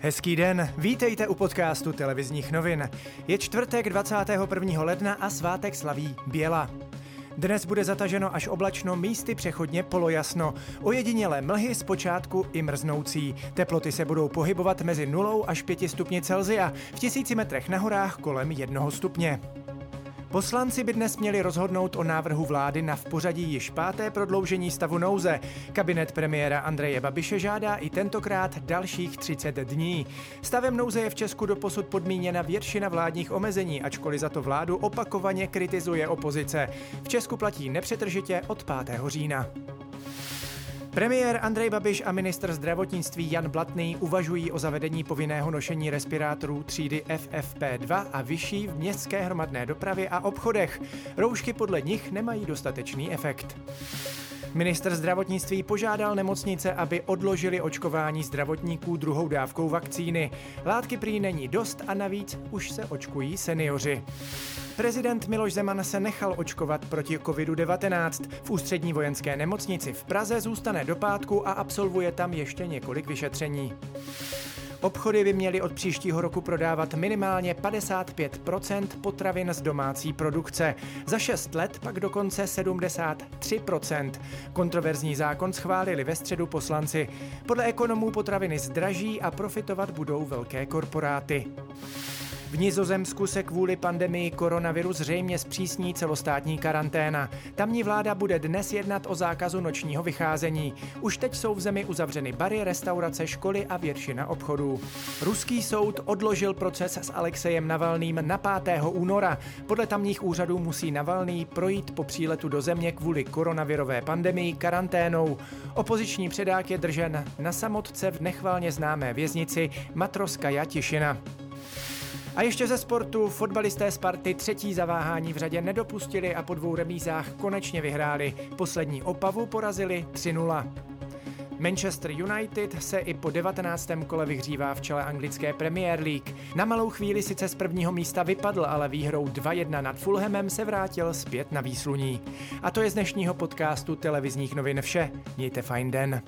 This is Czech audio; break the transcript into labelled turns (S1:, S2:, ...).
S1: Hezký den, vítejte u podcastu televizních novin. Je čtvrtek 21. ledna a svátek slaví Běla. Dnes bude zataženo až oblačno, místy přechodně polojasno. Ojedinělé mlhy zpočátku i mrznoucí. Teploty se budou pohybovat mezi 0 až 5 stupni Celzia, v tisíci metrech na horách kolem 1 stupně. Poslanci by dnes měli rozhodnout o návrhu vlády na v pořadí již páté prodloužení stavu nouze. Kabinet premiéra Andreje Babiše žádá i tentokrát dalších 30 dní. Stavem nouze je v Česku doposud podmíněna většina vládních omezení, ačkoliv za to vládu opakovaně kritizuje opozice. V Česku platí nepřetržitě od 5. října. Premiér Andrej Babiš a ministr zdravotnictví Jan Blatný uvažují o zavedení povinného nošení respirátorů třídy FFP2 a vyšší v městské hromadné dopravě a obchodech. Roušky podle nich nemají dostatečný efekt. Minister zdravotnictví požádal nemocnice, aby odložili očkování zdravotníků druhou dávkou vakcíny. Látky prý není dost a navíc už se očkují seniori. Prezident Miloš Zeman se nechal očkovat proti COVID-19. V ústřední vojenské nemocnici v Praze zůstane do pátku a absolvuje tam ještě několik vyšetření. Obchody by měly od příštího roku prodávat minimálně 55% potravin z domácí produkce. Za 6 let pak dokonce 73% Kontroverzní zákon schválili ve středu poslanci. Podle ekonomů potraviny zdraží a profitovat budou velké korporáty. V Nizozemsku se kvůli pandemii koronaviru zřejmě zpřísní celostátní karanténa. Tamní vláda bude dnes jednat o zákazu nočního vycházení. Už teď jsou v zemi uzavřeny bary, restaurace, školy a většina obchodů. Ruský soud odložil proces s Alexejem Navalným na 5. února. Podle tamních úřadů musí Navalný projít po příletu do země kvůli koronavirové pandemii karanténou. Opoziční předák je držen na samotce v nechvalně známé věznici Matroska Jatišina. A ještě ze sportu fotbalisté Sparty třetí zaváhání v řadě nedopustili a po dvou remízách konečně vyhráli. Poslední opavu porazili 3-0. Manchester United se i po 19. kole vyhřívá v čele anglické Premier League. Na malou chvíli sice z prvního místa vypadl, ale výhrou 2-1 nad Fulhamem se vrátil zpět na výsluní. A to je z dnešního podcastu televizních novin vše. Mějte fajn den.